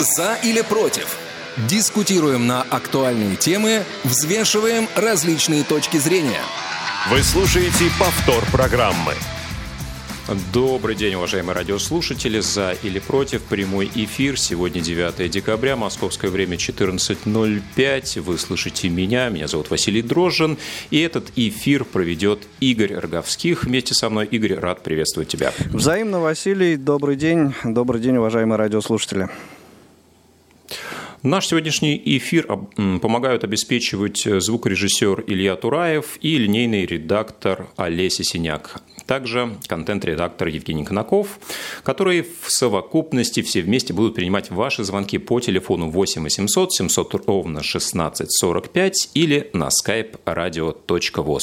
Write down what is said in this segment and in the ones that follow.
За или против? Дискутируем на актуальные темы, взвешиваем различные точки зрения. Вы слушаете повтор программы. Добрый день, уважаемые радиослушатели. За или против прямой эфир. Сегодня 9 декабря, московское время 14.05. Вы слышите меня, меня зовут Василий Дрожжин. И этот эфир проведет Игорь Роговских. Вместе со мной, Игорь, рад приветствовать тебя. Взаимно, Василий. Добрый день. Добрый день, уважаемые радиослушатели. Наш сегодняшний эфир помогают обеспечивать звукорежиссер Илья Тураев и линейный редактор Олеся Синяк также контент-редактор Евгений Конаков, которые в совокупности все вместе будут принимать ваши звонки по телефону 8 800 700 ровно 16 45 или на skype radio.voz.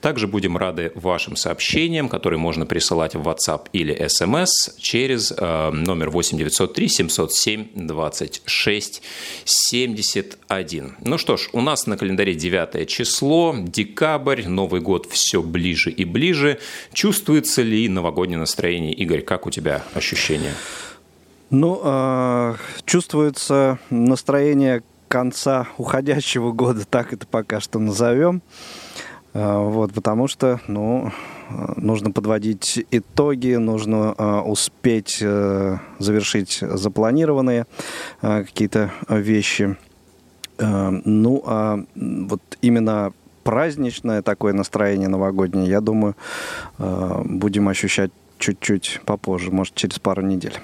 Также будем рады вашим сообщениям, которые можно присылать в WhatsApp или SMS через э, номер 8 903 707 26 71. Ну что ж, у нас на календаре 9 число, декабрь, Новый год все ближе и ближе. Чувствуется ли новогоднее настроение? Игорь, как у тебя ощущения? Ну, э, чувствуется настроение конца уходящего года, так это пока что назовем. Э, вот, потому что, ну, нужно подводить итоги, нужно э, успеть э, завершить запланированные э, какие-то вещи. Э, ну, а вот именно праздничное такое настроение новогоднее, я думаю, э, будем ощущать чуть-чуть попозже, может, через пару недель.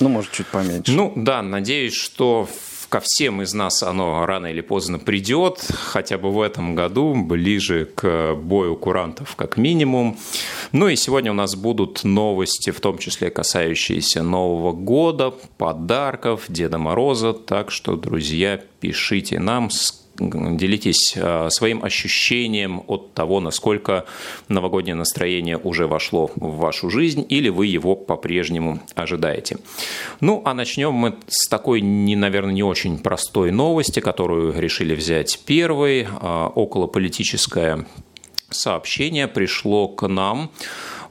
Ну, может, чуть поменьше. Ну, да, надеюсь, что ко всем из нас оно рано или поздно придет, хотя бы в этом году, ближе к бою курантов как минимум. Ну и сегодня у нас будут новости, в том числе касающиеся Нового года, подарков, Деда Мороза. Так что, друзья, пишите нам, делитесь а, своим ощущением от того, насколько новогоднее настроение уже вошло в вашу жизнь или вы его по-прежнему ожидаете. Ну, а начнем мы с такой, не, наверное, не очень простой новости, которую решили взять первой. А, околополитическое сообщение пришло к нам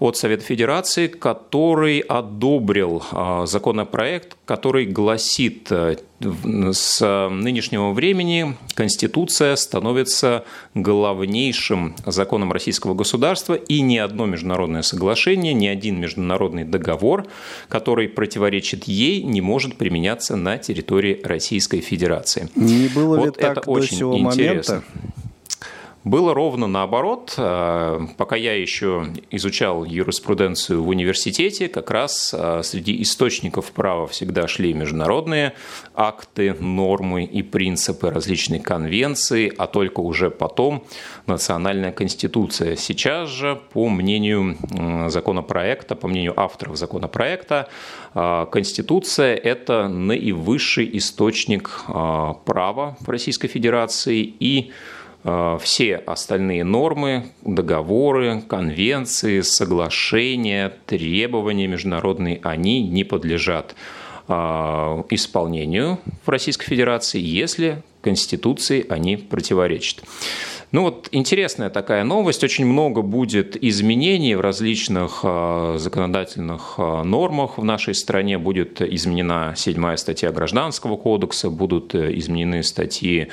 от Совета Федерации, который одобрил а, законопроект, который гласит, э, с нынешнего времени Конституция становится главнейшим законом российского государства, и ни одно международное соглашение, ни один международный договор, который противоречит ей, не может применяться на территории Российской Федерации. Не было вот ли так это до очень сего интересно. момента? Было ровно наоборот. Э, пока я еще изучал юриспруденцию в университете, как раз э, среди источников права всегда шли международные акты, нормы и принципы различной конвенции, а только уже потом национальная конституция. Сейчас же, по мнению законопроекта, по мнению авторов законопроекта, э, Конституция – это наивысший источник права в Российской Федерации и все остальные нормы, договоры, конвенции, соглашения, требования международные, они не подлежат э, исполнению в Российской Федерации, если Конституции они противоречат. Ну вот интересная такая новость. Очень много будет изменений в различных э, законодательных нормах в нашей стране. Будет изменена седьмая статья Гражданского кодекса, будут изменены статьи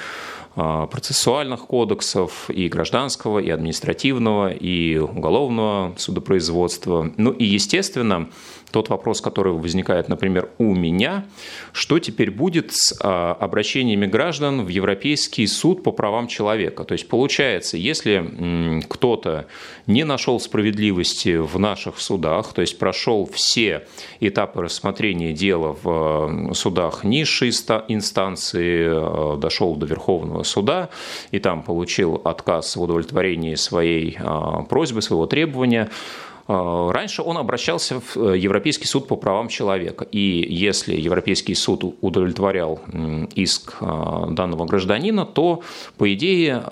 процессуальных кодексов и гражданского, и административного, и уголовного судопроизводства. Ну и, естественно, тот вопрос, который возникает, например, у меня, что теперь будет с а, обращениями граждан в Европейский суд по правам человека. То есть получается, если кто-то не нашел справедливости в наших судах, то есть прошел все этапы рассмотрения дела в судах низшей инстанции, а, дошел до Верховного суда и там получил отказ в удовлетворении своей а, просьбы, своего требования, раньше он обращался в э, Европейский суд по правам человека. И если Европейский суд удовлетворял иск э, данного гражданина, то, по идее,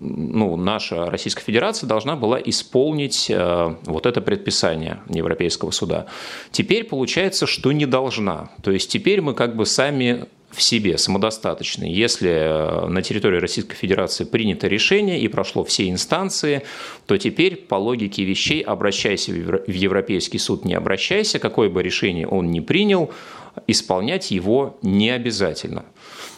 ну, наша Российская Федерация должна была исполнить вот это предписание Европейского суда. Теперь получается, что не должна. То есть теперь мы как бы сами в себе самодостаточный. Если э, на территории Российской Федерации принято решение и прошло все инстанции, то теперь по логике вещей обращайся в Европейский суд, не обращайся, какое бы решение он ни принял, исполнять его не обязательно.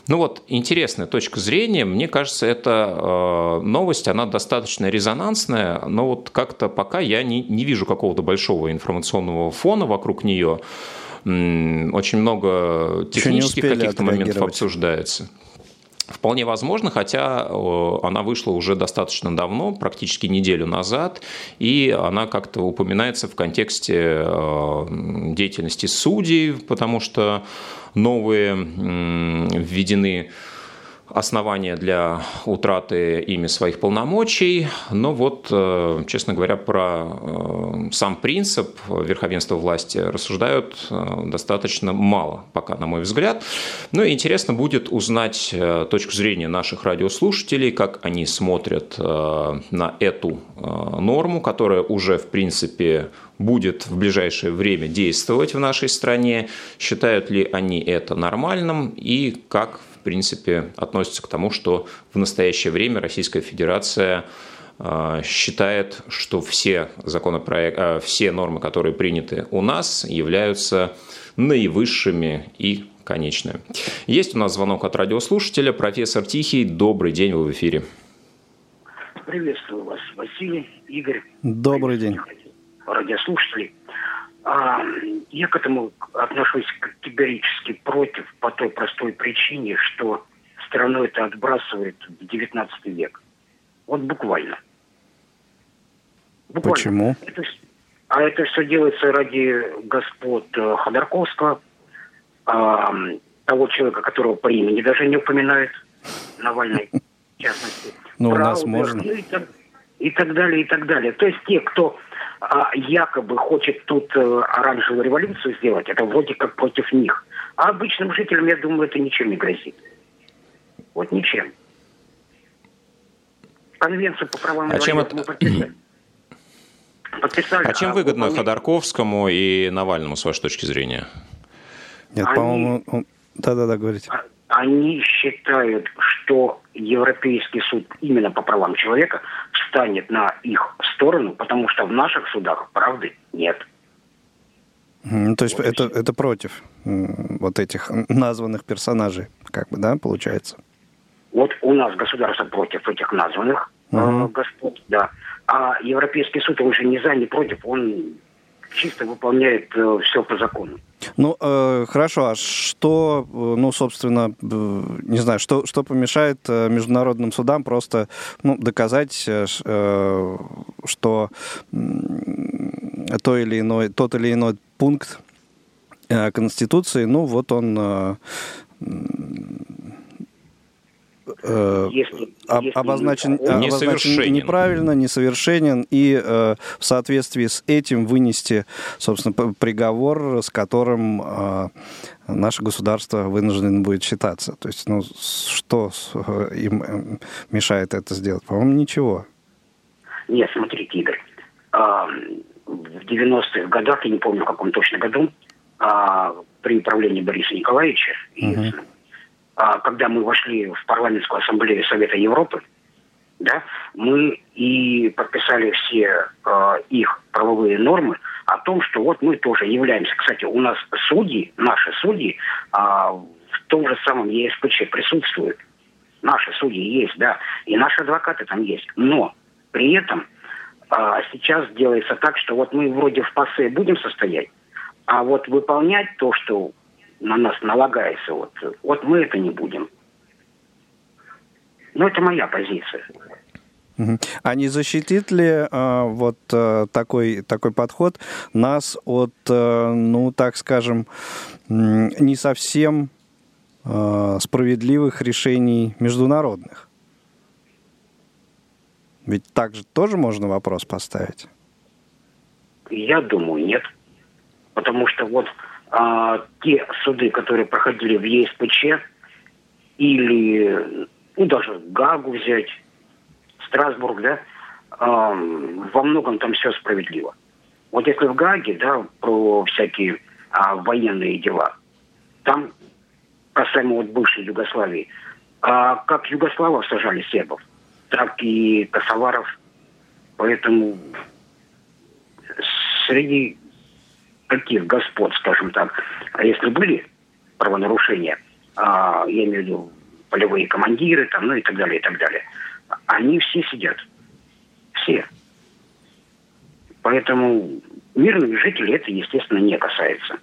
Ну вот, интересная точка зрения. Мне кажется, эта э, новость, она достаточно резонансная, но вот как-то пока я не, не вижу какого-то большого информационного фона вокруг нее. Очень много технических каких-то моментов обсуждается. Вполне возможно, хотя она вышла уже достаточно давно, практически неделю назад, и она как-то упоминается в контексте деятельности судей, потому что новые введены основания для утраты ими своих полномочий. Но вот, э, честно говоря, про э, сам принцип верховенства власти рассуждают э, достаточно мало, пока, на мой взгляд. Ну и интересно будет узнать точку зрения наших радиослушателей, как они смотрят на эту норму, которая уже, в принципе, будет в ближайшее время действовать в нашей стране, считают ли они это нормальным и как в принципе, относится к тому, что в настоящее время Российская Федерация а, считает, что все, законопроект, а, все нормы, которые приняты у нас, являются наивысшими и конечными. Есть у нас звонок от радиослушателя. Профессор Тихий, добрый день, вы в эфире. Приветствую вас, Василий, Игорь. Добрый день. Радиослушатели. А, я к этому отношусь категорически против по той простой причине, что страну это отбрасывает в 19 век. Вот буквально. буквально. Почему? Это, а это все делается ради господ э, Ходорковского, а, того человека, которого по имени даже не упоминают, Навальный, в частности. Ну, у нас можно. И так, и так далее, и так далее. То есть те, кто якобы хочет тут э, оранжевую революцию сделать, это вроде как против них. А обычным жителям, я думаю, это ничем не грозит. Вот ничем. Конвенцию по правам а чем это... мы подписали. подписали. А чем а выгодно выполнение... Ходорковскому и Навальному, с вашей точки зрения? Нет, Они... по-моему... Да-да-да, говорите. А, они считают, что Европейский суд именно по правам человека встанет на их сторону, потому что в наших судах правды нет. Ну, то есть вот это, это против вот этих названных персонажей, как бы, да, получается? Вот у нас государство против этих названных uh-huh. господ, да. А Европейский суд, он же не за, не против, он чисто выполняет э, все по закону. Ну, э, хорошо, а что, э, ну, собственно, э, не знаю, что, что помешает э, международным судам просто ну, доказать, э, что то или иной, тот или иной пункт Конституции, ну, вот он э, если, если обозначен, обозначен неправильно, несовершенен, и э, в соответствии с этим вынести, собственно, приговор, с которым э, наше государство вынуждено будет считаться. То есть, ну, что э, им э, мешает это сделать? По-моему, ничего. Нет, смотрите, Игорь, а, в 90-х годах, я не помню, в каком точно году, а, при управлении Бориса Николаевича, uh-huh а, когда мы вошли в парламентскую ассамблею Совета Европы, да, мы и подписали все э, их правовые нормы о том, что вот мы тоже являемся. Кстати, у нас судьи, наши судьи э, в том же самом ЕСПЧ присутствуют. Наши судьи есть, да, и наши адвокаты там есть. Но при этом э, сейчас делается так, что вот мы вроде в ПАСЕ будем состоять, а вот выполнять то, что на нас налагается. Вот, вот мы это не будем. Но это моя позиция. А не защитит ли а, вот а, такой, такой подход нас от, а, ну, так скажем, не совсем а, справедливых решений международных? Ведь так же тоже можно вопрос поставить? Я думаю, нет. Потому что вот а, те суды, которые проходили в ЕСПЧ, или, ну, даже Гагу взять, Страсбург, да, а, во многом там все справедливо. Вот если в Гаге, да, про всякие а, военные дела, там касаемо вот бывшей Югославии, а как югославов сажали сербов, так и косоваров. Поэтому среди таких господ, скажем так, а если были правонарушения, а, я имею в виду полевые командиры, там, ну и так далее, и так далее, они все сидят. Все. Поэтому мирных жителей это, естественно, не касается.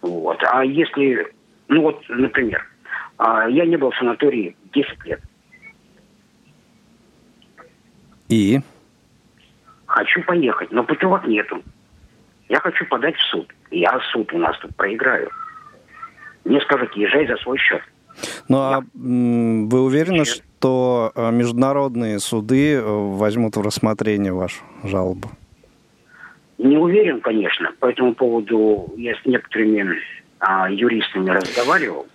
Вот. А если, ну вот, например, а, я не был в санатории 10 лет. И? Хочу поехать, но путевок нету. Я хочу подать в суд. Я суд у нас тут проиграю. Мне скажут, езжай за свой счет. Ну а вы уверены, что э, международные суды э, возьмут в рассмотрение вашу жалобу? Не уверен, конечно. По этому поводу я с некоторыми а, юристами разговаривал.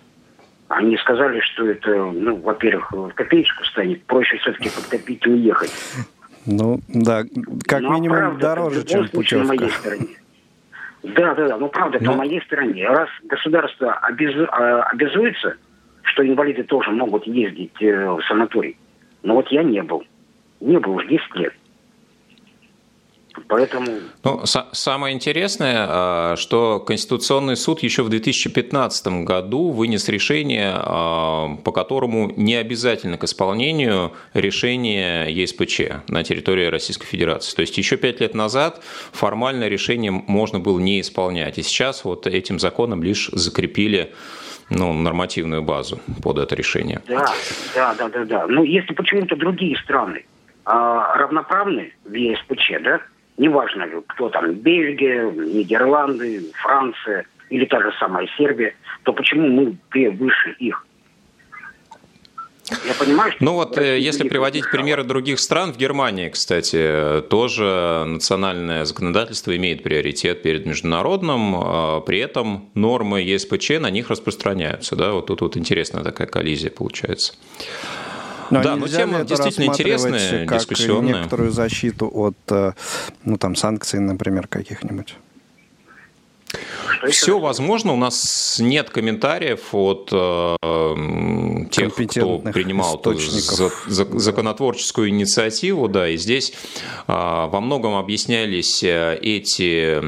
Они сказали, что это, ну, во-первых, в копеечку станет. Проще все-таки подкопить и уехать. Ну, да, как Но, ну, а минимум правда, дороже, чем путевка. На моей стороне. Да, да, да, ну правда, Но... на моей стороне. Раз государство обяз... А, обязуется, что инвалиды тоже могут ездить э, в санаторий, но вот я не был. Не был уж 10 лет. Поэтому... Ну, самое интересное, а, что Конституционный суд еще в 2015 году вынес решение, а, по которому не обязательно к исполнению решение ЕСПЧ на территории Российской Федерации. То есть еще пять лет назад формально решение можно было не исполнять. И сейчас вот этим законом лишь закрепили ну, нормативную базу под это решение. Да, да, да, да, да. Ну, если почему-то другие страны а, равноправны в ЕСПЧ, да, неважно, кто там, Бельгия, Нидерланды, Франция или та же самая Сербия, то почему мы выше их? Я понимаю, что... Ну вот, если приводить примеры других стран, в Германии, кстати, тоже национальное законодательство имеет приоритет перед международным, а при этом нормы ЕСПЧ на них распространяются. Да? Вот тут вот интересная такая коллизия получается. Но да, но тема действительно интересная, как дискуссионная. некоторую защиту от э, ну, там, санкций, например, каких-нибудь. Все возможно. У нас нет комментариев от э, тех, кто принимал за, за, законотворческую инициативу. Да, и здесь э, во многом объяснялись э, эти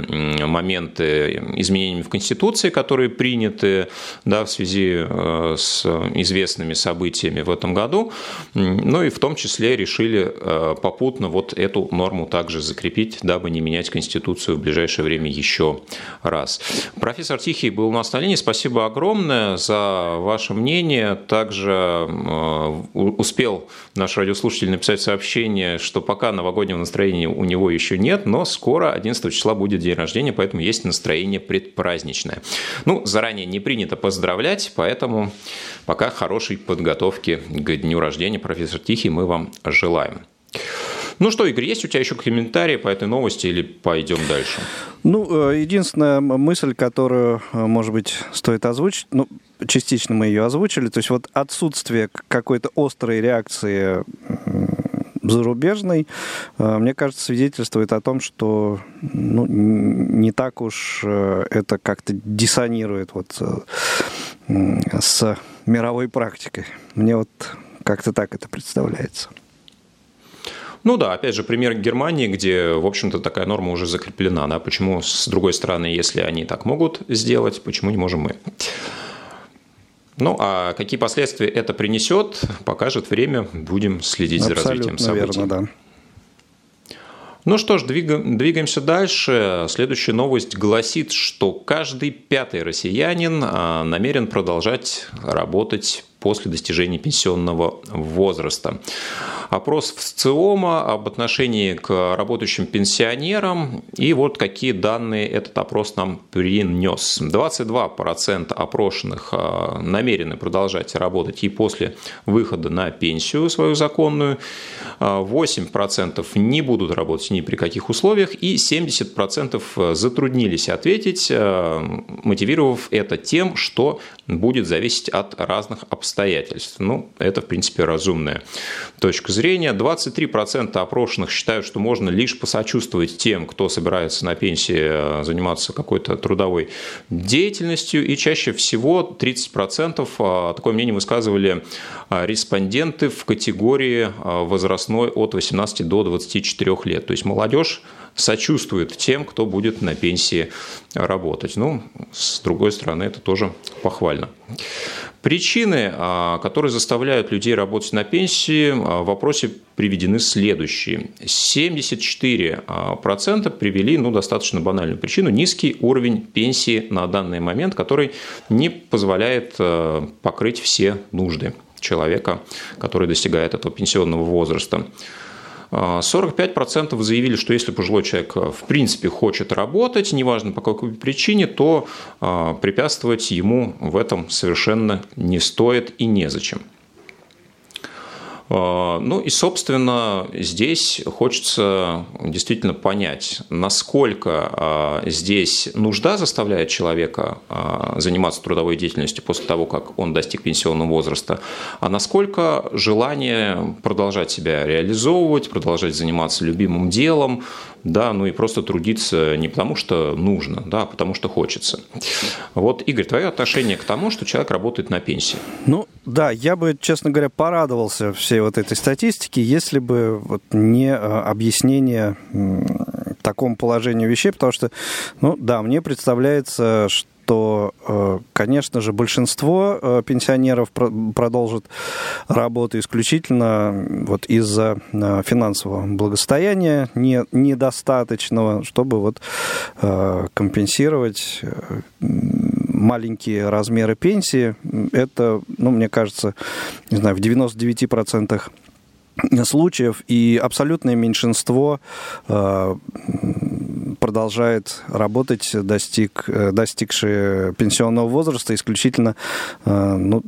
моменты изменениями в Конституции, которые приняты да, в связи э, с известными событиями в этом году. Ну и в том числе решили э, попутно вот эту норму также закрепить, дабы не менять Конституцию в ближайшее время еще раз. Профессор Тихий был у нас на линии. Спасибо огромное за ваше мнение. Также э, успел наш радиослушатель написать сообщение, что пока новогоднего настроения у него еще нет, но скоро, 11 числа, будет день рождения, поэтому есть настроение предпраздничное. Ну, заранее не принято поздравлять, поэтому пока хорошей подготовки к дню рождения, профессор Тихий, мы вам желаем. Ну что, Игорь, есть у тебя еще комментарии по этой новости или пойдем дальше? Ну, э, единственная мысль, которую, э, может быть, стоит озвучить, ну, частично мы ее озвучили, то есть вот отсутствие какой-то острой реакции зарубежной, э, мне кажется, свидетельствует о том, что ну, не так уж это как-то диссонирует вот с мировой практикой. Мне вот как-то так это представляется. Ну да, опять же, пример Германии, где, в общем-то, такая норма уже закреплена. Да? Почему, с другой стороны, если они так могут сделать, почему не можем мы? Ну, а какие последствия это принесет, покажет время. Будем следить Абсолютно за развитием событий. Верно, да. Ну что ж, двигаемся дальше. Следующая новость гласит, что каждый пятый россиянин а, намерен продолжать работать после достижения пенсионного возраста. Опрос в ЦИОМа об отношении к работающим пенсионерам. И вот какие данные этот опрос нам принес. 22% опрошенных а, намерены продолжать работать и после выхода на пенсию свою законную. 8% а, не будут работать ни при каких условиях. И 70% затруднились ответить, а, мотивировав это тем, что будет зависеть от разных обстоятельств обстоятельств. Ну, это, в принципе, разумная точка зрения. 23% опрошенных считают, что можно лишь посочувствовать тем, кто собирается на пенсии заниматься какой-то трудовой деятельностью. И чаще всего 30% а, такое мнение высказывали а, респонденты в категории возрастной от 18 до 24 лет. То есть молодежь сочувствует тем, кто будет на пенсии работать. Ну, с другой стороны, это тоже похвально. Причины, а, которые заставляют людей работать на пенсии, а, в вопросе приведены следующие. 74% привели ну, достаточно банальную причину – низкий уровень пенсии на данный момент, который не позволяет а, покрыть все нужды человека, который достигает этого пенсионного возраста. 45% заявили, что если пожилой человек э, в принципе хочет работать, неважно по какой причине, то э, препятствовать ему в этом совершенно не стоит и незачем. А, ну и, собственно, здесь хочется действительно понять, насколько а, здесь нужда заставляет человека а, заниматься трудовой деятельностью после того, как он достиг пенсионного возраста, а насколько желание продолжать себя реализовывать, продолжать заниматься любимым делом, да, ну и просто трудиться не потому, что нужно, да, а потому что хочется. Вот, Игорь, твое отношение к тому, что человек работает на пенсии? Ну, да, я бы, честно говоря, порадовался всей вот этой статистике, если бы вот не а, объяснение такому положению вещей, потому что, ну, да, мне представляется, что то, э, конечно же, большинство э, пенсионеров продолжит работу исключительно вот из-за э, финансового благосостояния не, недостаточного, чтобы вот компенсировать маленькие размеры пенсии. Это, ну, мне кажется, не знаю, в 99% случаев, и абсолютное меньшинство продолжает работать, достиг, э, достигшие пенсионного возраста исключительно э, ну,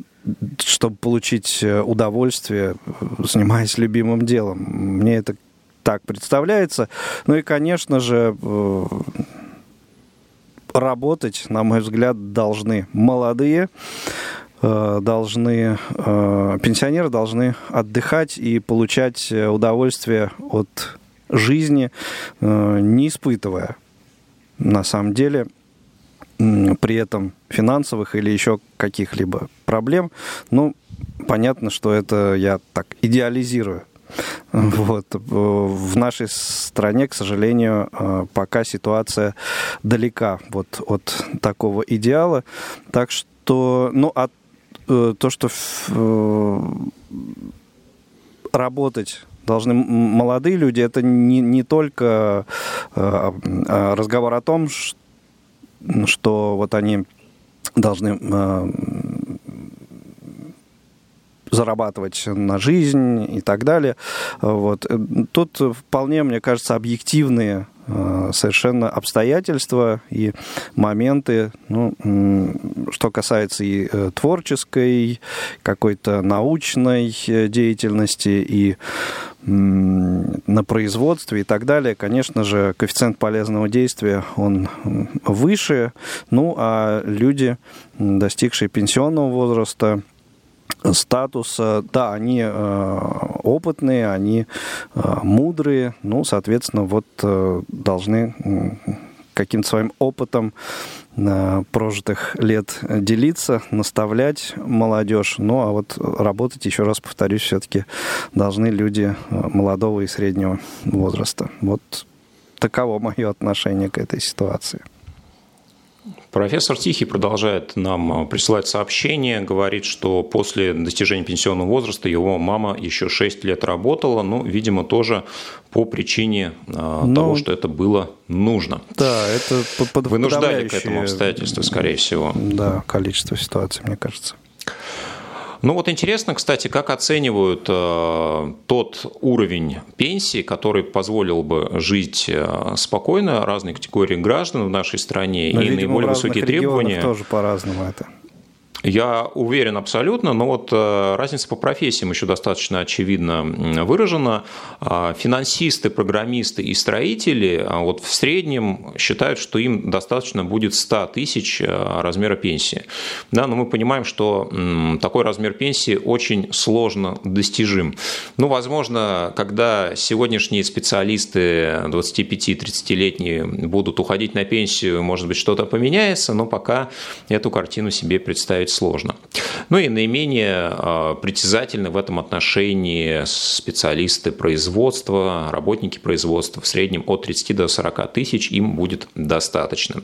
чтобы получить э, удовольствие, занимаясь любимым делом. Мне это так представляется. Ну и, конечно же, работать, на мой взгляд, должны молодые, должны, пенсионеры должны отдыхать и получать удовольствие от жизни, э, не испытывая на самом деле при этом финансовых или еще каких-либо проблем. Ну, понятно, что это я так идеализирую. Вот. В нашей стране, к сожалению, э, пока ситуация далека вот от такого идеала. Так что, ну, а э, то, что работать должны молодые люди, это не, не только э, а разговор о том, что вот они должны э, зарабатывать на жизнь и так далее. Вот. Тут вполне, мне кажется, объективные Э, совершенно обстоятельства и моменты, ну, что касается и э, творческой, какой-то научной э, деятельности и на производстве и так далее, конечно же, коэффициент полезного действия, он выше, ну, а люди, достигшие пенсионного возраста, статуса, да, они э, опытные, они э, мудрые, ну, соответственно, вот э, должны каким-то своим опытом э, прожитых лет делиться, наставлять молодежь. Ну, а вот работать, еще раз повторюсь, все-таки должны люди э, молодого и среднего возраста. Вот таково мое отношение к этой ситуации. Профессор Тихий продолжает нам э, присылать сообщения, говорит, что после достижения пенсионного возраста его мама еще 6 лет работала, ну, видимо, тоже по причине Но... Ну, того, что это было нужно. Да, это под, Вынуждали к этому обстоятельству, скорее всего. Да, количество ситуаций, мне кажется. Ну вот интересно, кстати, как оценивают э, тот уровень пенсии, который позволил бы жить э, спокойно разной категории граждан в нашей стране Но, и видимо, наиболее высокие требования. тоже по-разному это. Я уверен абсолютно, но вот э, разница по профессиям еще достаточно очевидно выражена. А, финансисты, программисты и строители а, вот в среднем считают, что им достаточно будет 100 тысяч э, размера пенсии. Да, но мы понимаем, что такой размер пенсии очень сложно достижим. Ну, возможно, когда сегодняшние специалисты 25-30-летние будут уходить на пенсию, может быть, что-то поменяется, но пока эту картину себе представить представить сложно. Ну и наименее а, притязательны в этом отношении специалисты производства, работники производства в среднем от 30 до 40 тысяч им будет достаточно.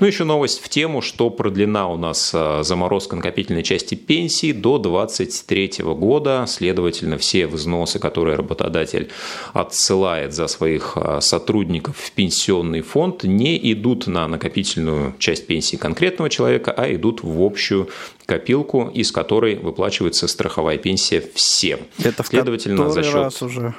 Ну еще новость в тему, что продлена у нас а, заморозка накопительной части пенсии до 2023 года. Следовательно, все взносы, которые работодатель отсылает за своих а, сотрудников в пенсионный фонд, не идут на накопительную часть пенсии конкретного человека, а идут в общую копилку, из которой выплачивается страховая пенсия всем. Это Следовательно, за счет... раз уже.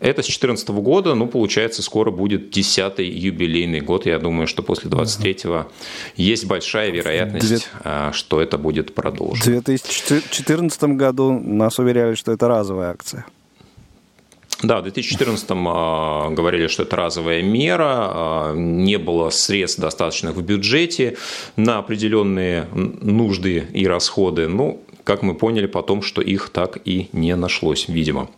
Это с 2014 года, ну, получается, скоро будет 10-й юбилейный год. Я думаю, что после 23-го угу. есть большая вероятность, Две... А, что это будет продолжено. В 2014 году нас уверяли, что это разовая акция. Да, в 2014-м э, говорили, что это разовая мера, э, не было средств достаточных в бюджете на определенные нужды и расходы. Ну, как мы поняли потом, что их так и не нашлось, видимо.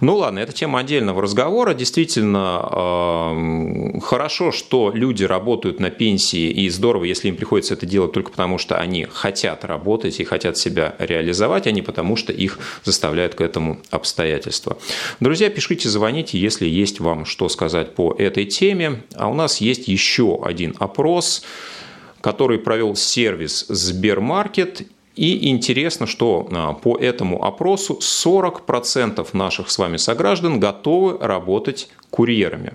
Ну ладно, это тема отдельного разговора. Действительно, хорошо, что люди работают на пенсии, и здорово, если им приходится это делать только потому, что они хотят работать и хотят себя реализовать, а не потому, что их заставляют к этому обстоятельства. Друзья, пишите, звоните, если есть вам что сказать по этой теме. А у нас есть еще один опрос который провел сервис Сбермаркет, и интересно, что а, по этому опросу 40% наших с вами сограждан готовы работать курьерами.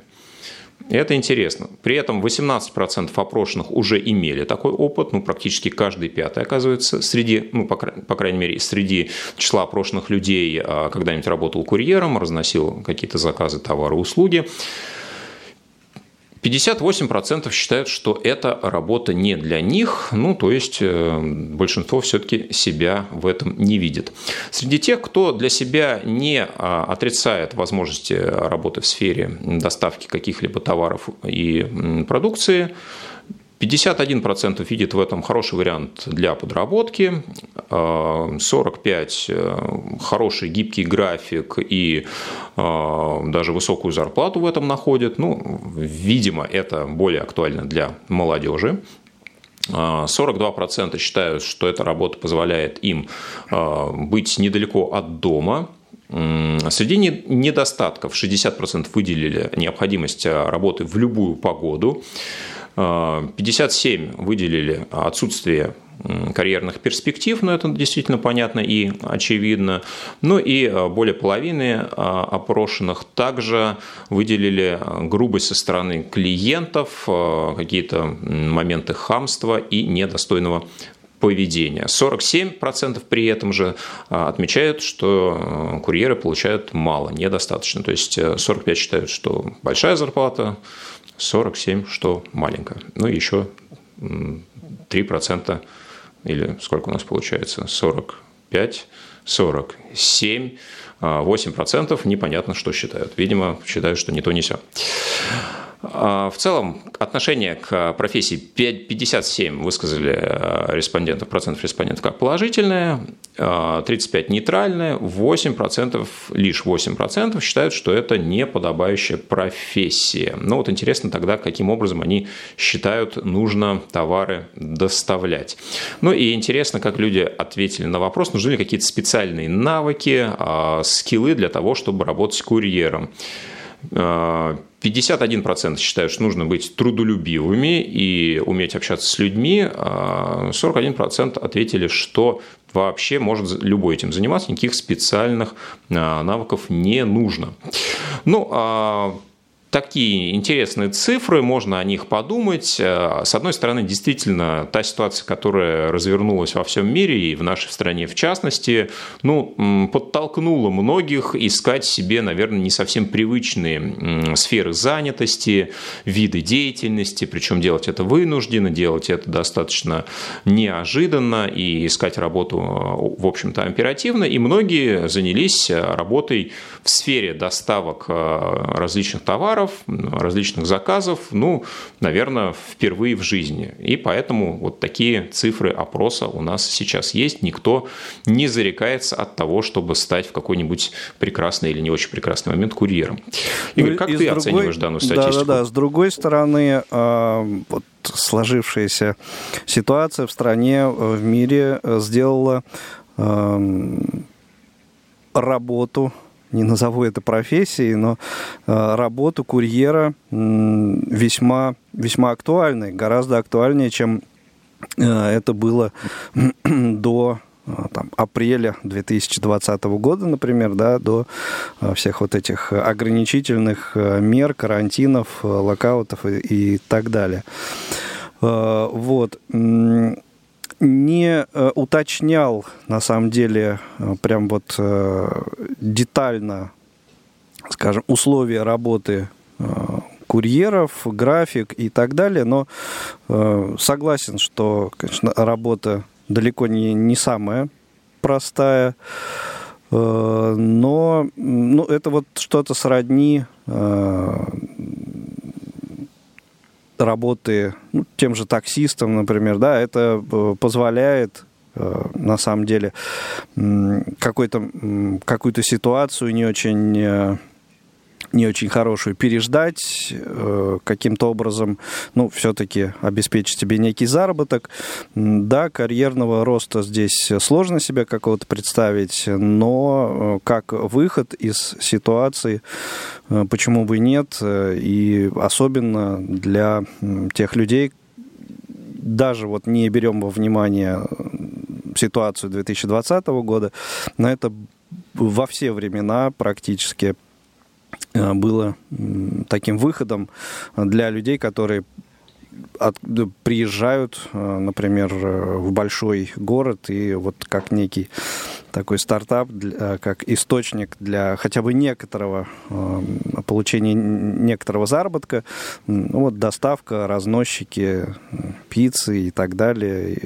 Это интересно. При этом 18% опрошенных уже имели такой опыт, ну, практически каждый пятый, оказывается, среди, ну, по, по крайней мере, среди числа опрошенных людей а, когда-нибудь работал курьером, разносил какие-то заказы, товары, услуги. 58% считают, что эта работа не для них, ну, то есть э, большинство все-таки себя в этом не видит. Среди тех, кто для себя не а, отрицает возможности работы в сфере доставки каких-либо товаров и продукции, 51% видит в этом хороший вариант для подработки, 45% э, хороший гибкий график и э, даже высокую зарплату в этом находят. Ну, видимо, это более актуально для молодежи. 42% э, считают, что эта работа позволяет им быть недалеко от дома, Среди недостатков 60% выделили необходимость работы в любую погоду. 57 выделили отсутствие карьерных перспектив, но это действительно понятно и очевидно. Ну и а, более половины а, опрошенных также выделили грубость со стороны клиентов, какие-то моменты хамства и недостойного поведения. 47% при этом же отмечают, что курьеры получают мало, недостаточно. То есть 45 считают, что большая зарплата, 47, что маленькая. Ну и еще 3% или сколько у нас получается? 45, 47, 8% непонятно, что считают. Видимо, считают, что не то, не все. А, в целом, отношение к профессии 57 высказали э, респондентов, процентов респондентов как положительное, 35 а, нейтральное, 8%, лишь 8% считают, что это неподобающая профессия. Ну вот интересно тогда, каким образом они считают нужно товары доставлять. Ну и интересно, как люди ответили на вопрос, нужны ли какие-то специальные навыки, а, скиллы для того, чтобы работать курьером. 51% считают, что нужно быть трудолюбивыми и уметь общаться с людьми, а 41% ответили, что вообще может любой этим заниматься, никаких специальных а, навыков не нужно. Ну, а такие интересные цифры, можно о них подумать. Э, с одной стороны, действительно, та ситуация, которая развернулась во всем мире и в нашей стране в частности, ну, подтолкнула многих искать себе, наверное, не совсем привычные сферы занятости, виды деятельности, причем делать это вынужденно, делать это достаточно неожиданно и искать работу, в общем-то, оперативно. И многие занялись работой в сфере доставок э, различных товаров, товаров, различных заказов, ну, наверное, впервые в жизни. И поэтому вот такие цифры опроса у нас сейчас есть. Никто не зарекается от того, чтобы стать в какой-нибудь прекрасный или не очень прекрасный момент курьером. Игорь, ну, как ты другой... оцениваешь данную статистику? Да, да, да. С другой стороны, а, вот сложившаяся ситуация в стране, э, в мире э, сделала работу не назову это профессией, но э, работу курьера весьма, весьма актуальной, гораздо актуальнее, чем э, это было до э, там, апреля 2020 года, например, да, до всех вот этих ограничительных мер, карантинов, локаутов и, и так далее. Вот не э, уточнял, на самом деле, э, прям вот э, детально, скажем, условия работы курьеров, график и так далее, но согласен, что, конечно, работа далеко не, не самая простая, но ну, это вот что-то сродни работы ну, тем же таксистом, например, да, это э, позволяет э, на самом деле какую-то какую-то ситуацию не очень э, не очень хорошую переждать, э, каким-то образом, ну, все-таки обеспечить себе некий заработок. Да, карьерного роста здесь сложно себе какого-то представить, но э, как выход из ситуации, э, почему бы и нет, и особенно для тех людей, даже вот не берем во внимание ситуацию 2020 года, но это во все времена практически было таким выходом для людей, которые от, приезжают, э, например, э, в большой город и вот как некий такой стартап, для, как источник для хотя бы некоторого получения некоторого заработка, ну, вот доставка, разносчики, пиццы и так далее.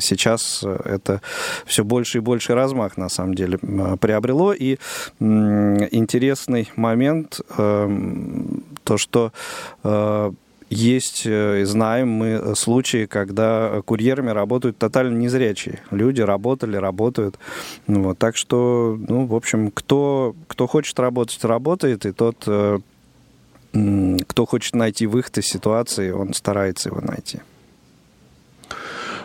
Сейчас это все больше и больше размах на самом деле приобрело. И интересный момент то, что есть, э, знаем мы случаи, когда курьерами работают тотально незрячие. Люди работали, работают. Ну вот, так что, ну, в общем, кто, кто хочет работать, работает, и тот, э, кто хочет найти выход из ситуации, он старается его найти.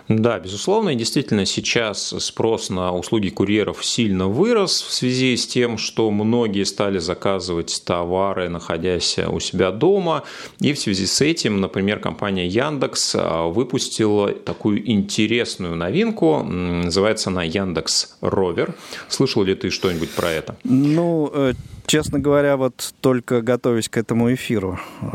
Да, безусловно, и действительно сейчас спрос на услуги курьеров сильно вырос в связи с тем, что многие стали заказывать товары, находясь у себя дома. И в связи с этим, например, компания Яндекс а, выпустила такую интересную новинку. Называется она Яндекс Ровер. Слышал ли ты что-нибудь про это? Ну, э, честно говоря, вот только готовясь к этому эфиру, э,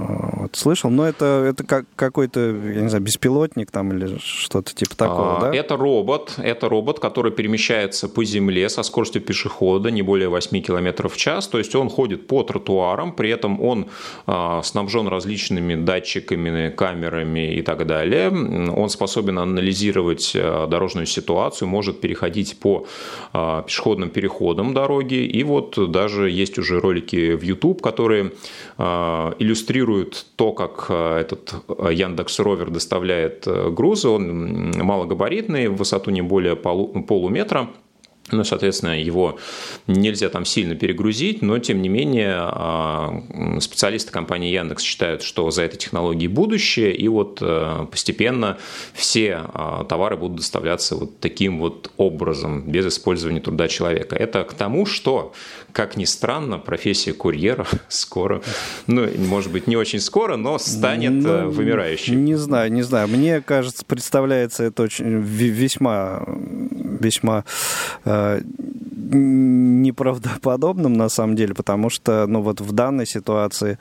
вот слышал, но это, это как какой-то, я не знаю, беспилотник там или что-то типа такого, а, да? Это робот, это робот, который перемещается по земле со скоростью пешехода не более 8 км в час, то есть он ходит по тротуарам, при этом он а, снабжен различными датчиками, камерами и так далее. Он способен анализировать а, дорожную ситуацию, может переходить по а, пешеходным переходам дороги, и вот даже есть уже ролики в YouTube, которые а, иллюстрируют то, как э, этот э, Яндекс Ровер доставляет э, грузы, он малогабаритный, в высоту не более полу, полуметра, ну, соответственно, его нельзя там сильно перегрузить, но, тем не менее, а, специалисты компании Яндекс считают, что за этой технологией будущее, и вот постепенно все а, товары будут доставляться вот таким вот образом, без использования труда человека. Это к тому, что как ни странно, профессия курьера скоро, ну, может быть, не очень скоро, но станет ну, вымирающей. Не знаю, не знаю. Мне кажется, представляется это очень весьма, весьма э, неправдоподобным на самом деле, потому что, ну вот в данной ситуации,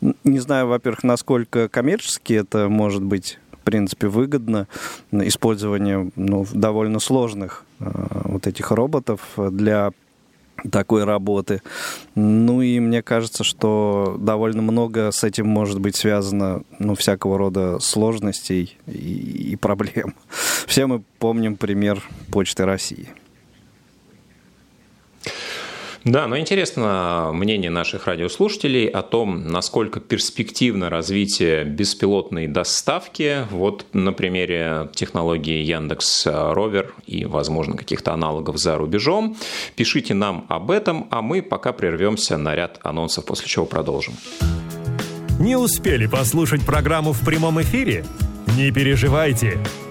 не знаю, во-первых, насколько коммерчески это может быть в принципе, выгодно использование ну, довольно сложных э, вот этих роботов для такой работы. Ну и мне кажется, что довольно много с этим может быть связано, ну, всякого рода сложностей и, и проблем. Все мы помним пример Почты России. Да, но интересно мнение наших радиослушателей о том, насколько перспективно развитие беспилотной доставки. Вот на примере технологии Яндекс Ровер и, возможно, каких-то аналогов за рубежом. Пишите нам об этом, а мы пока прервемся на ряд анонсов, после чего продолжим. Не успели послушать программу в прямом эфире? Не переживайте.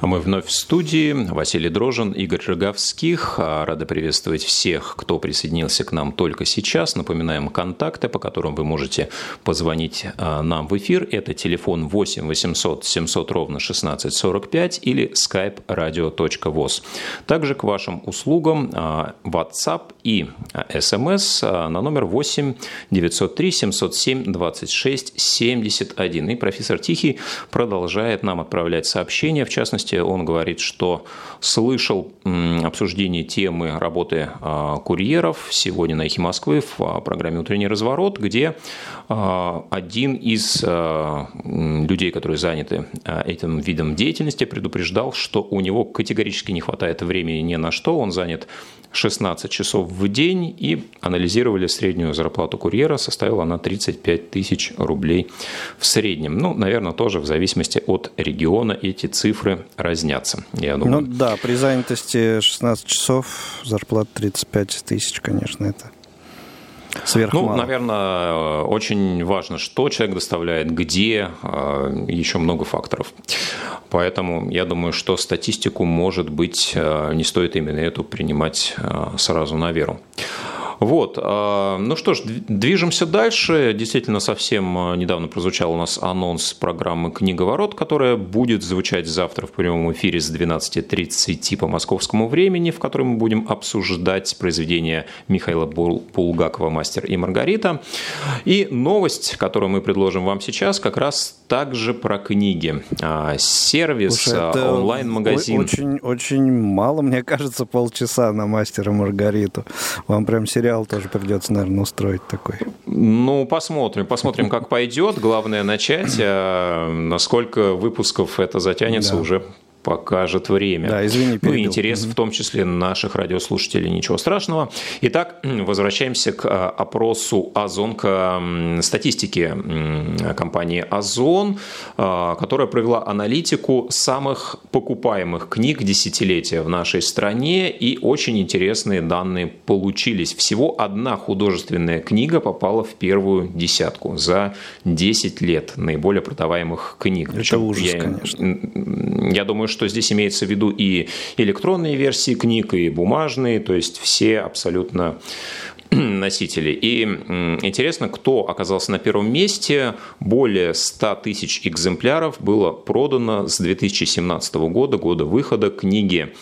А мы вновь в студии. Василий Дрожин, Игорь Роговских. А, рада приветствовать всех, кто присоединился к нам только сейчас. Напоминаем контакты, по которым вы можете позвонить а, нам в эфир. Это телефон 8 800 700 ровно 1645 или skype radio.voz. Также к вашим услугам WhatsApp и SMS на номер 8 903 707 26 71. И профессор Тихий продолжает нам отправлять сообщения, в частности, частности, он говорит, что слышал обсуждение темы работы а, курьеров сегодня на «Эхе Москвы» в а, программе «Утренний разворот», где а, один из людей, которые заняты этим видом деятельности, предупреждал, что у него категорически не хватает времени ни на что, он занят 16 часов в день и анализировали среднюю зарплату курьера, составила она 35 тысяч рублей в среднем. Ну, наверное, тоже в зависимости от региона эти цифры разнятся, я думаю. Ну да, при занятости 16 часов зарплата 35 тысяч, конечно, это сверх Ну, наверное, очень важно, что человек доставляет, где, э, еще много факторов. Поэтому я думаю, что статистику, может быть, э, не стоит именно эту принимать э, сразу на веру. Вот. А, ну что ж, движемся дальше. Действительно, совсем а, недавно прозвучал у нас анонс программы «Книговорот», которая будет звучать завтра в прямом эфире с 12.30 по московскому времени, в котором мы будем обсуждать произведение Михаила Булгакова «Мастер и Маргарита». И новость, которую мы предложим вам сейчас, как раз также про книги. А, сервис, онлайн-магазин. Очень, очень мало, мне кажется, полчаса на «Мастера и Маргариту». Вам прям серьезно сериал тоже придется, наверное, устроить такой. Ну, посмотрим. Посмотрим, как пойдет. Главное начать. А насколько выпусков это затянется, да. уже покажет время. Да, извини, перебил. Ну, интерес в том числе наших радиослушателей, ничего страшного. Итак, возвращаемся к а, опросу Озонка, статистики компании Озон, а, которая провела аналитику самых покупаемых книг десятилетия в нашей стране, и очень интересные данные получились. Всего одна художественная книга попала в первую десятку за 10 лет наиболее продаваемых книг. Это Причем ужас, я, конечно. Я думаю, что здесь имеется в виду и электронные версии книг, и бумажные, то есть все абсолютно носители. И интересно, кто оказался на первом месте. Более 100 тысяч экземпляров было продано с 2017 года, года выхода книги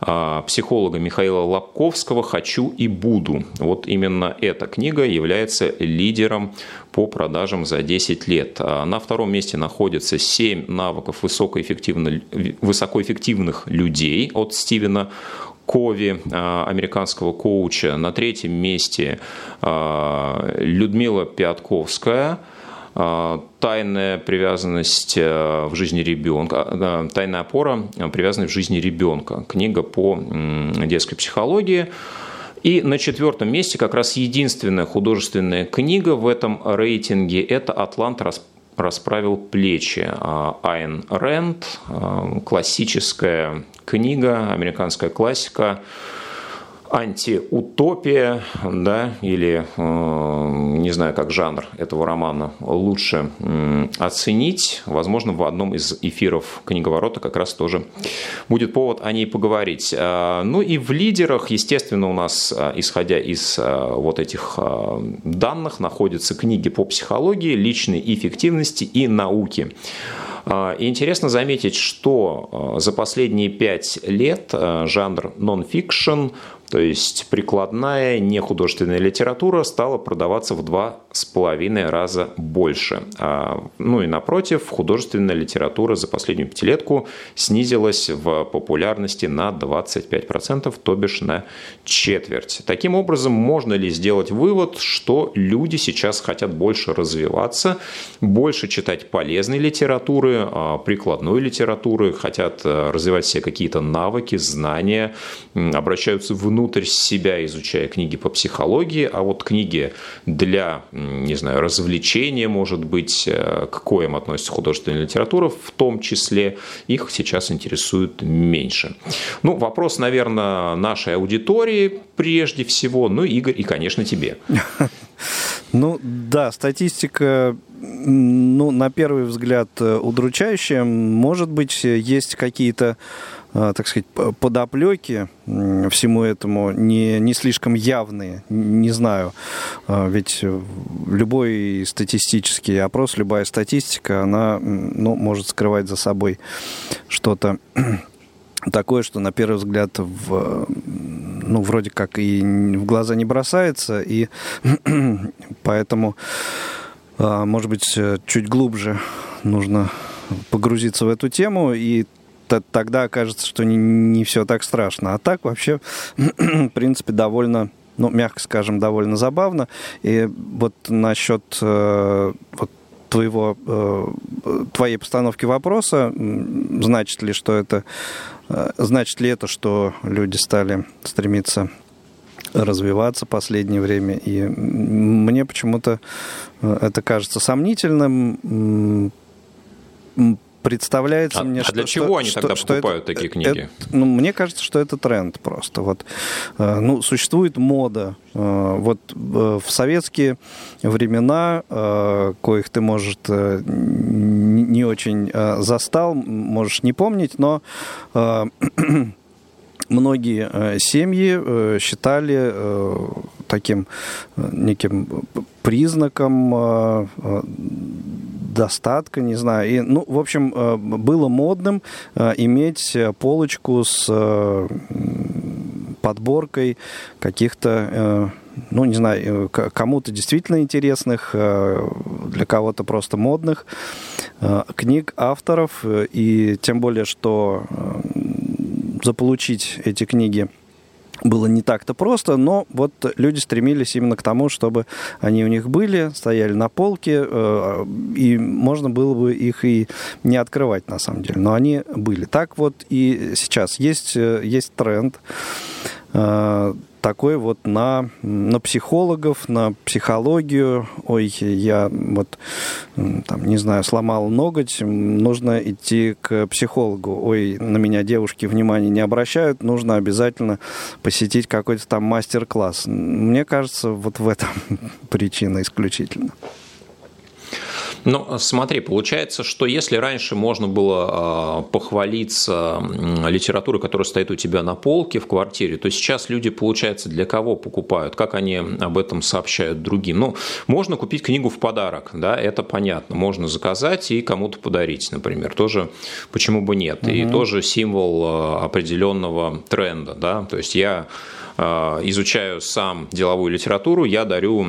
а, психолога Михаила Лобковского «Хочу и буду». Вот именно эта книга является лидером по продажам за 10 лет. А на втором месте находится 7 навыков высокоэффективных людей от Стивена Кови, а, американского коуча. На третьем месте а, Людмила Пятковская тайная привязанность в жизни ребенка, тайная опора, привязанность в жизни ребенка. Книга по детской психологии. И на четвертом месте как раз единственная художественная книга в этом рейтинге – это «Атлант расправил плечи». А Айн Рэнд, классическая книга, американская классика, антиутопия, да, или, э, не знаю, как жанр этого романа лучше оценить. Возможно, в одном из эфиров книговорота как раз тоже будет повод о ней поговорить. А, ну и в лидерах, естественно, у нас, а, исходя из вот этих данных, находятся книги по психологии, личной эффективности и науки. И интересно заметить, что за последние пять лет жанр нон-фикшн то есть прикладная нехудожественная литература стала продаваться в два с половиной раза больше. А, ну и напротив, художественная литература за последнюю пятилетку снизилась в популярности на 25%, то бишь на четверть. Таким образом, можно ли сделать вывод, что люди сейчас хотят больше развиваться, больше читать полезной литературы, а, прикладной литературы, хотят э, развивать все какие-то навыки, знания, обращаются в внутрь себя, изучая книги по психологии, а вот книги для, не знаю, развлечения, может быть, э, к коим относится художественная литература, в том числе, их сейчас интересует меньше. Ну, вопрос, наверное, нашей аудитории прежде всего, ну, Игорь, и, конечно, тебе. Ну, да, статистика ну, на первый взгляд, э, удручающая. Может быть, есть какие-то так сказать, подоплеки всему этому не, не слишком явные, не знаю. Э, ведь любой статистический опрос, любая статистика, она ну, может скрывать за собой что-то такое, что на первый взгляд в, ну, вроде как и в глаза не бросается, и поэтому, э, может быть, чуть глубже нужно погрузиться в эту тему и тогда окажется, что не, не все так страшно. А так вообще, в принципе, довольно ну, мягко скажем, довольно забавно. И вот насчет э, вот твоего, э, твоей постановки вопроса, значит ли, что это, э, значит ли это, что люди стали стремиться развиваться в последнее время. И мне почему-то э, это кажется сомнительным представляется а, мне, а что... для чего что, они что, тогда что покупают это, такие книги? Это, ну, мне кажется, что это тренд просто. Вот, э, ну, существует мода. Э, вот э, в советские времена, коих ты, может, не очень застал, можешь не помнить, но многие семьи считали таким неким признаком достатка, не знаю. И, ну, в общем, э, было модным э, иметь полочку с э, подборкой каких-то ну, не знаю, кому-то действительно интересных, для кого-то просто модных книг авторов, и тем более, что заполучить эти книги было не так-то просто, но вот люди стремились именно к тому, чтобы они у них были, стояли на полке, э, и можно было бы их и не открывать на самом деле, но они были. Так вот и сейчас есть, э, есть тренд э, такой вот на, на психологов, на психологию. Ой, я вот, там, не знаю, сломал ноготь, нужно идти к психологу. Ой, на меня девушки внимания не обращают, нужно обязательно посетить какой-то там мастер-класс. Мне кажется, вот в этом причина исключительно. Ну, смотри, получается, что если раньше можно было а, похвалиться литературой, которая стоит у тебя на полке в квартире, то сейчас люди, получается, для кого покупают, как они об этом сообщают другим. Ну, можно купить книгу в подарок, да, это понятно. Можно заказать и кому-то подарить, например. Тоже почему бы нет. Угу. И тоже символ а, определенного тренда, да. То есть я Э, изучаю сам деловую литературу, я дарю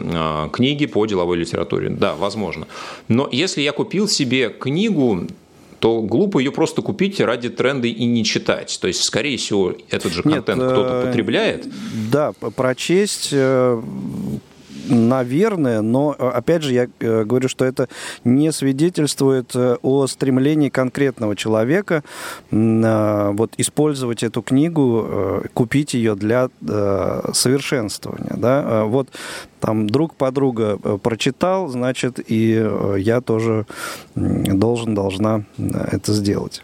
книги по деловой литературе. Да, возможно. Но если я купил себе книгу, то глупо ее просто купить ради тренда и не читать. То есть, скорее всего, этот же контент Нет, кто-то э, потребляет. Да, прочесть наверное, но опять же я э, говорю, что это не свидетельствует э, о стремлении конкретного человека вот использовать эту книгу, э, купить ее для совершенствования, да, вот там друг подруга прочитал, значит, и я тоже должен, должна это сделать.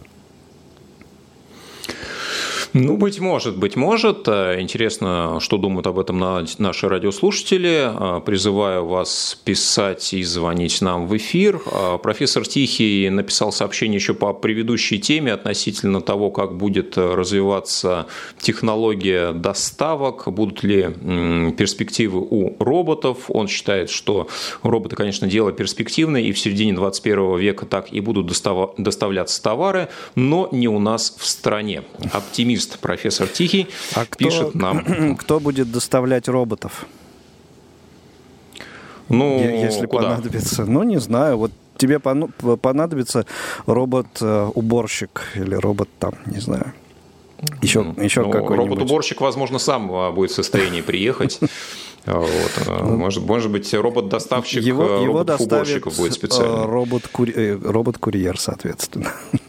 Ну, быть может, быть может. Э, интересно, что думают об этом наши радиослушатели. Э, призываю вас писать и звонить нам в эфир. Э, профессор Тихий написал сообщение еще по предыдущей теме относительно того, как будет развиваться технология доставок, будут ли перспективы у роботов. Он считает, что роботы, конечно, дело перспективное, и в середине 21 века так и будут доставляться товары, но не у нас в стране. Оптимист профессор Тихий а кто, пишет нам. Кто будет доставлять роботов? Ну, если куда? понадобится. Ну, не знаю. Вот тебе понадобится робот-уборщик или робот там, не знаю. Еще, ну, еще ну, какой-нибудь. Робот-уборщик, возможно, сам а, будет в состоянии приехать. Вот. А, ну, может, может быть, робот-доставщик его, его робот-уборщиков будет специально. Робот-курьер, соответственно.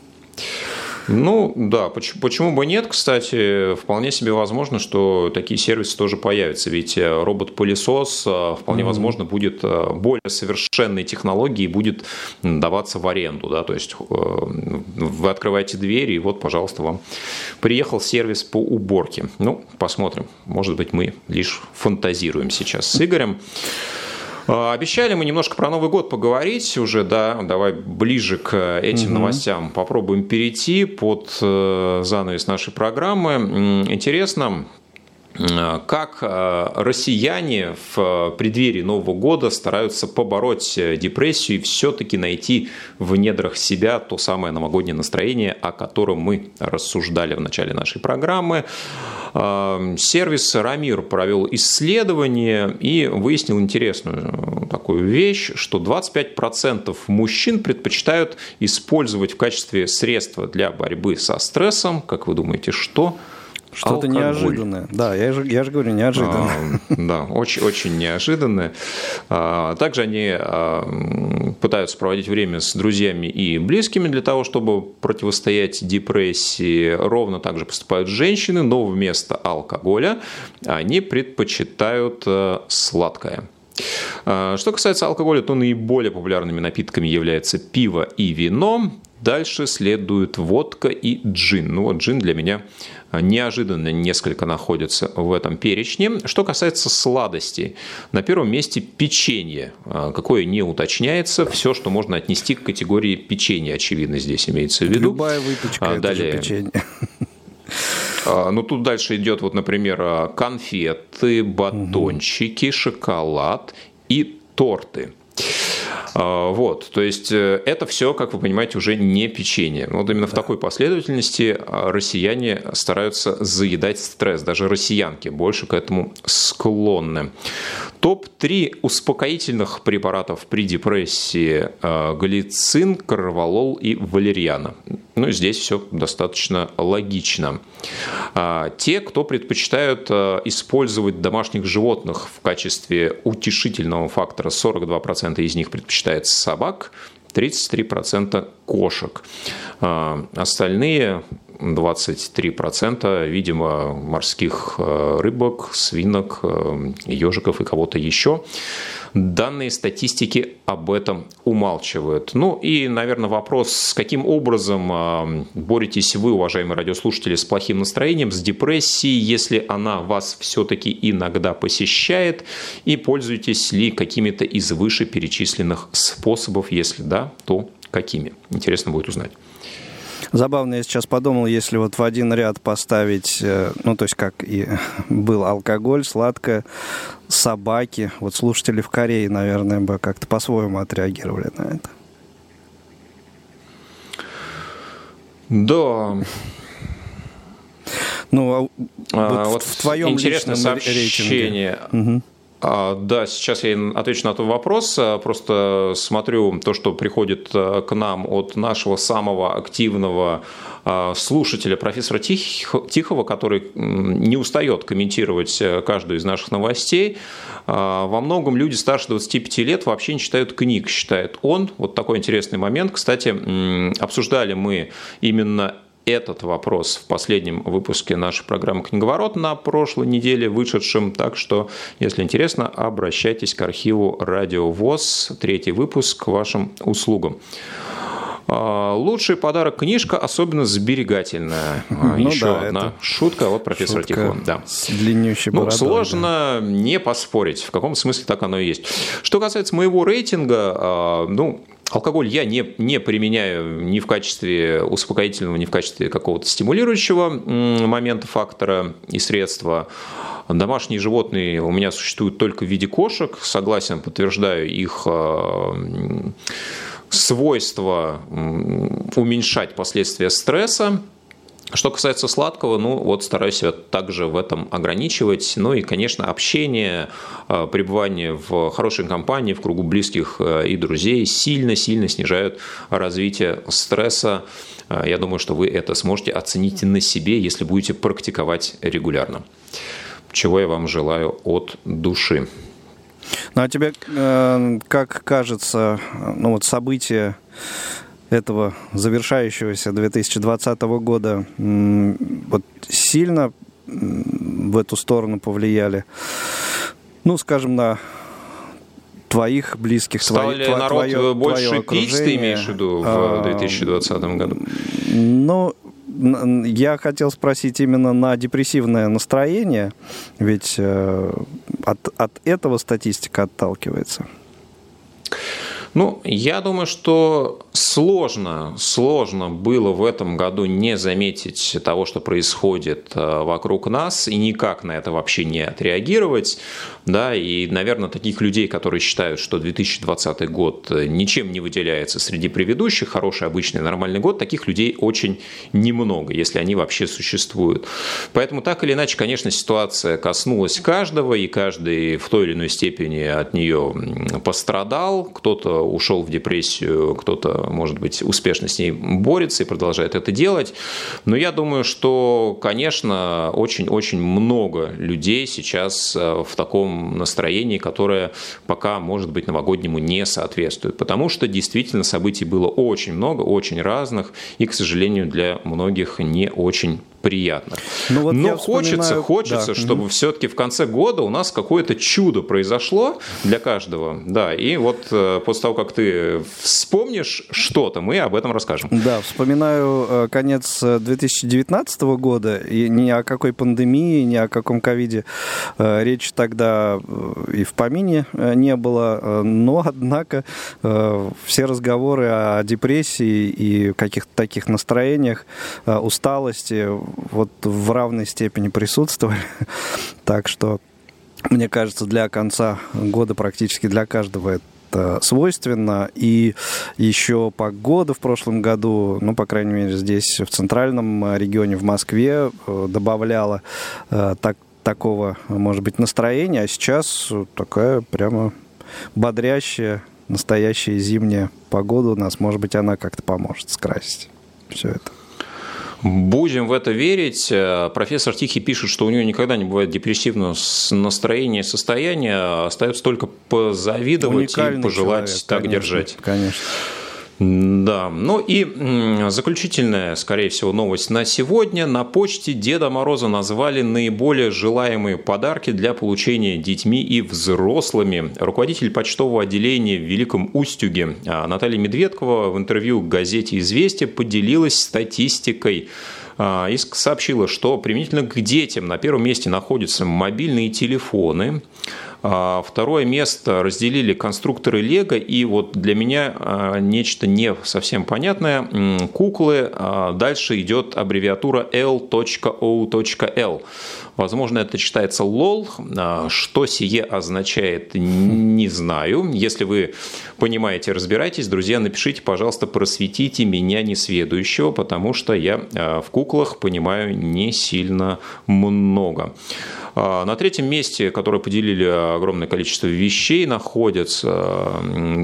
Ну, да, почему, почему бы нет, кстати, вполне себе возможно, что такие сервисы тоже появятся, ведь э, робот-пылесос э, вполне mm-hmm. возможно будет э, более совершенной технологией будет даваться в аренду, да, то есть вы открываете двери, и вот, пожалуйста, вам приехал сервис по уборке. Ну, посмотрим, может быть, мы лишь фантазируем сейчас с Игорем. А, обещали мы немножко про Новый год поговорить уже, да, давай ближе к этим угу. новостям попробуем перейти под э, занавес нашей программы. Интересно, э, как э, россияне в преддверии Нового года стараются побороть депрессию и все-таки найти в недрах себя то самое новогоднее настроение, о котором мы рассуждали в начале нашей программы. Сервис Рамир провел исследование и выяснил интересную такую вещь, что 25% мужчин предпочитают использовать в качестве средства для борьбы со стрессом, как вы думаете, что? Что-то неожиданное. Да, я же, я же говорю, неожиданное. А, да, очень, очень неожиданное. А, также они а, пытаются проводить время с друзьями и близкими для того, чтобы противостоять депрессии. Ровно так же поступают женщины, но вместо алкоголя они предпочитают а, сладкое. А, что касается алкоголя, то наиболее популярными напитками являются пиво и вино. Дальше следует водка и джин. Ну вот джин для меня неожиданно несколько находится в этом перечне. Что касается сладостей, на первом месте печенье, а, какое не уточняется, все, что можно отнести к категории печенья, очевидно, здесь имеется в виду. Любая выпечка, а, далее, это же печенье. А, ну, тут дальше идет, вот, например, конфеты, батончики, шоколад и торты. А, вот, то есть э, это все, как вы понимаете, уже не печенье. Вот именно да. в такой последовательности а, россияне стараются заедать стресс. Даже россиянки больше к этому склонны. Топ-3 успокоительных препаратов при депрессии а, – глицин, корвалол и валерьяна. Ну, здесь все достаточно логично. Те, кто предпочитают использовать домашних животных в качестве утешительного фактора, 42% из них предпочитают считается собак, 33% кошек. А, остальные 23%, видимо, морских э, рыбок, свинок, э, ежиков и кого-то еще. Данные статистики об этом умалчивают. Ну и, наверное, вопрос, каким образом а, боретесь вы, уважаемые радиослушатели, с плохим настроением, с депрессией, если она вас все-таки иногда посещает, и пользуетесь ли какими-то из вышеперечисленных способов, если да, то какими? Интересно будет узнать. Забавно, я сейчас подумал, если вот в один ряд поставить, э, ну, то есть как и был алкоголь, сладкое, собаки, вот слушатели в Корее, наверное, бы как-то по-своему отреагировали на это. Да. Ну, а, а вот, вот в твоем интересное сообщение. Рейтинге. Угу. А, да, сейчас я отвечу на этот вопрос. А, просто смотрю то, что приходит а, к нам от нашего самого активного слушателя, профессора Тихого, который не устает комментировать каждую из наших новостей. Во многом люди старше 25 лет вообще не читают книг, считает он. Вот такой интересный момент. Кстати, обсуждали мы именно этот вопрос в последнем выпуске нашей программы «Книговорот» на прошлой неделе вышедшем. Так что, если интересно, обращайтесь к архиву «Радио ВОЗ». Третий выпуск к вашим услугам. А, лучший подарок книжка, особенно сберегательная. А, ну, Еще да, одна шутка от профессора шутка Тихон. Да. С длиннющей ну, сложно да. не поспорить. В каком смысле так оно и есть. Что касается моего рейтинга, а, ну, Алкоголь я не, не применяю ни в качестве успокоительного, ни в качестве какого-то стимулирующего момента, фактора и средства. Домашние животные у меня существуют только в виде кошек. Согласен, подтверждаю их свойство уменьшать последствия стресса. Что касается сладкого, ну вот стараюсь себя также в этом ограничивать. Ну и, конечно, общение, э, пребывание в хорошей компании, в кругу близких э, и друзей сильно-сильно снижают развитие стресса. Э, я думаю, что вы это сможете оценить на себе, если будете практиковать регулярно. Чего я вам желаю от души. Ну а тебе, как кажется, ну вот события этого завершающегося 2020 года вот сильно в эту сторону повлияли? Ну, скажем, на твоих близких, Стал твои, ли народ твое, больше твое пить, ты имеешь в виду, в 2020 а, году? Ну, я хотел спросить именно на депрессивное настроение, ведь э, от, от этого статистика отталкивается. Ну, я думаю, что сложно, сложно было в этом году не заметить того, что происходит э, вокруг нас, и никак на это вообще не отреагировать. Да, и, наверное, таких людей, которые считают, что 2020 год ничем не выделяется среди предыдущих, хороший, обычный, нормальный год, таких людей очень немного, если они вообще существуют. Поэтому так или иначе, конечно, ситуация коснулась каждого, и каждый в той или иной степени от нее пострадал. Кто-то ушел в депрессию, кто-то, может быть, успешно с ней борется и продолжает это делать. Но я думаю, что, конечно, очень-очень много людей сейчас э, в таком настроении, которое пока, может быть, новогоднему не соответствует. Потому что действительно событий было очень много, очень разных, и, к сожалению, для многих не очень приятно. Ну, вот Но хочется, хочется, да. чтобы mm-hmm. все-таки в конце года у нас какое-то чудо произошло для каждого. Да, и вот э, после того, как ты вспомнишь что-то, мы об этом расскажем. Да, вспоминаю э, конец 2019 э, года, и ни о какой пандемии, ни о каком ковиде речи тогда и в помине не было, но, однако, все разговоры о депрессии и каких-то таких настроениях, усталости вот в равной степени присутствовали. Так что, мне кажется, для конца года практически для каждого это свойственно. И еще погода в прошлом году, ну, по крайней мере, здесь, в центральном регионе, в Москве, э, добавляла э, так, такого, может быть, настроения. А сейчас такая прямо бодрящая, настоящая зимняя погода у нас. Может быть, она как-то поможет скрасить все это. Будем в это верить. Э, профессор Тихий пишет, что у него никогда не бывает депрессивного настроения и состояния. Остается только позавидовать и пожелать человек, так конечно, держать. Конечно. Да, ну и заключительная, скорее всего, новость на сегодня. На почте Деда Мороза назвали наиболее желаемые подарки для получения детьми и взрослыми. Руководитель почтового отделения в Великом Устюге а, Наталья Медведкова в интервью газете «Известия» поделилась статистикой а, и сообщила, что применительно к детям на первом месте находятся мобильные телефоны, второе место разделили конструкторы Лего, и вот для меня а, нечто не совсем понятное. Куклы, а, дальше идет аббревиатура L.O.L. Возможно, это читается LOL. Что сие означает, не знаю. Если вы понимаете, разбираетесь, друзья, напишите, пожалуйста, просветите меня несведущего, потому что я в куклах понимаю не сильно много. А, на третьем месте, которое поделили огромное количество вещей, находятся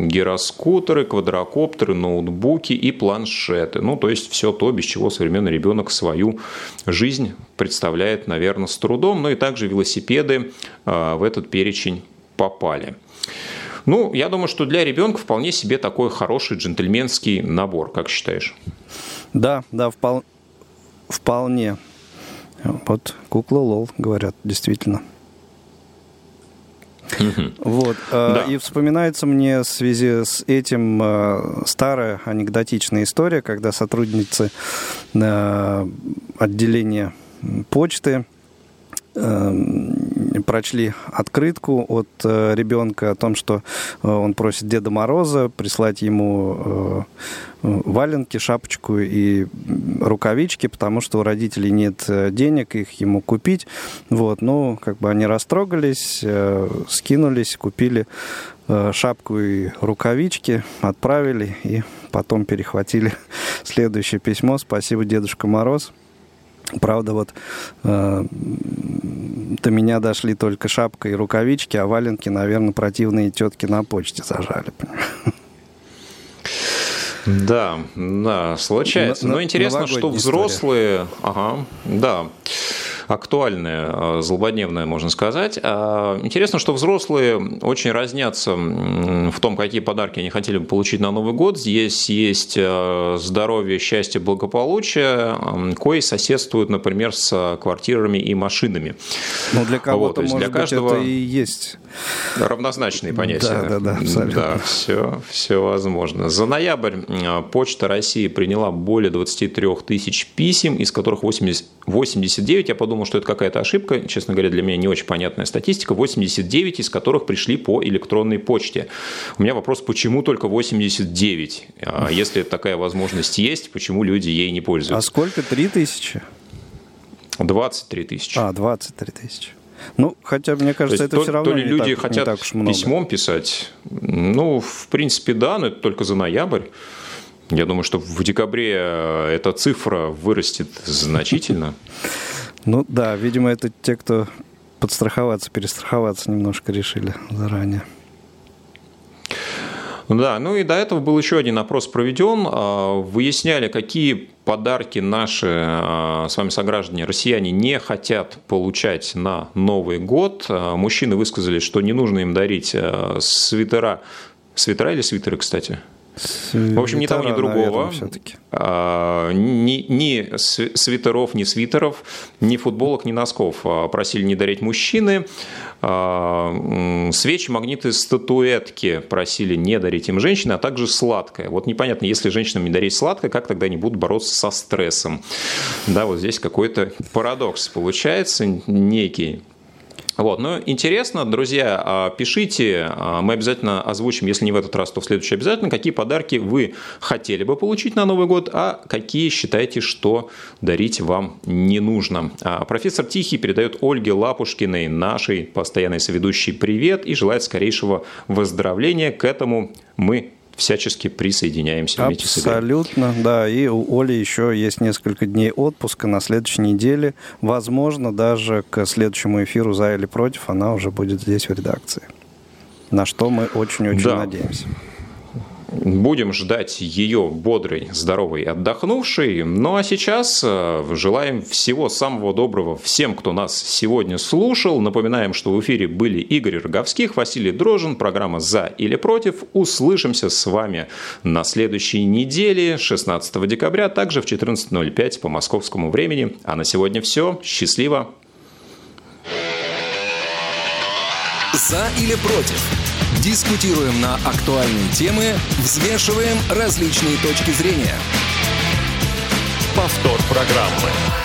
гироскутеры, квадрокоптеры, ноутбуки и планшеты. Ну, то есть все то, без чего современный ребенок свою жизнь представляет, наверное, с трудом. Ну и также велосипеды а, в этот перечень попали. Ну, я думаю, что для ребенка вполне себе такой хороший джентльменский набор, как считаешь? Да, да, впол... вполне. Вот кукла Лол, говорят, действительно. Вот. Да. И вспоминается мне в связи с этим старая анекдотичная история, когда сотрудницы отделения почты прочли открытку от э, ребенка о том, что э, он просит Деда Мороза прислать ему э, валенки, шапочку и рукавички, потому что у родителей нет денег их ему купить. Вот, ну, как бы они растрогались, скинулись, купили шапку и рукавички, отправили и потом перехватили следующее письмо. Спасибо, Дедушка Мороз. Правда, вот э, до меня дошли только шапка и рукавички, а валенки, наверное, противные тетки на почте зажали. Да, да, случается. Но интересно, что взрослые... История. Ага, да актуальная, а, злободневная, можно сказать. А, интересно, что взрослые очень разнятся в том, какие подарки они хотели бы получить на Новый год. Здесь есть а, здоровье, счастье, благополучие, кои соседствуют, например, с квартирами и машинами. Ну, для кого-то, вот, может для каждого... это и есть равнозначные понятия. Да, да, да, абсолютно. Да, все, все возможно. За ноябрь Почта России приняла более 23 тысяч писем, из которых 80, 89, я подумал, что это какая-то ошибка, честно говоря, для меня не очень понятная статистика, 89 из которых пришли по электронной почте. У меня вопрос, почему только 89? А если такая возможность есть, почему люди ей не пользуются? А сколько? 3 тысячи? 23 тысячи. А, 23 тысячи. Ну, хотя, мне кажется, это то, все равно то ли не люди так, хотят не так уж много. письмом писать. Ну, в принципе, да, но это только за ноябрь. Я думаю, что в декабре э, эта цифра вырастет значительно. Ну да, видимо, это те, кто подстраховаться, перестраховаться немножко решили заранее. Да, ну и до этого был еще один опрос проведен. А, выясняли, какие подарки наши а, с вами сограждане, россияне, не хотят получать на Новый год. А, мужчины высказали, что не нужно им дарить свитера. Свитера или свитеры, кстати? В общем, ни того, ни другого. А, ни, ни свитеров, ни свитеров, ни футболок, ни носков а, просили не дарить мужчины. А, свечи, магниты, статуэтки просили не дарить им женщины, а также сладкое. Вот непонятно, если женщинам не дарить сладкое, как тогда они будут бороться со стрессом? Да, вот здесь какой-то парадокс получается некий. Вот. Но интересно, друзья, а, пишите, а, мы обязательно озвучим, если не в этот раз, то в следующий обязательно, какие подарки вы хотели бы получить на Новый год, а какие считаете, что дарить вам не нужно. А профессор Тихий передает Ольге Лапушкиной, нашей постоянной соведущей, привет и желает скорейшего выздоровления. К этому мы всячески присоединяемся вместе с Абсолютно, да. И у Оли еще есть несколько дней отпуска на следующей неделе. Возможно, даже к следующему эфиру «За или против» она уже будет здесь в редакции. На что мы очень-очень да. надеемся. Будем ждать ее бодрой, здоровой, отдохнувшей. Ну а сейчас э, желаем всего самого доброго всем, кто нас сегодня слушал. Напоминаем, что в эфире были Игорь Роговских, Василий Дрожин, программа «За или против». Услышимся с вами на следующей неделе, 16 декабря, также в 14.05 по московскому времени. А на сегодня все. Счастливо! «За или против» Дискутируем на актуальные темы, взвешиваем различные точки зрения. Повтор программы.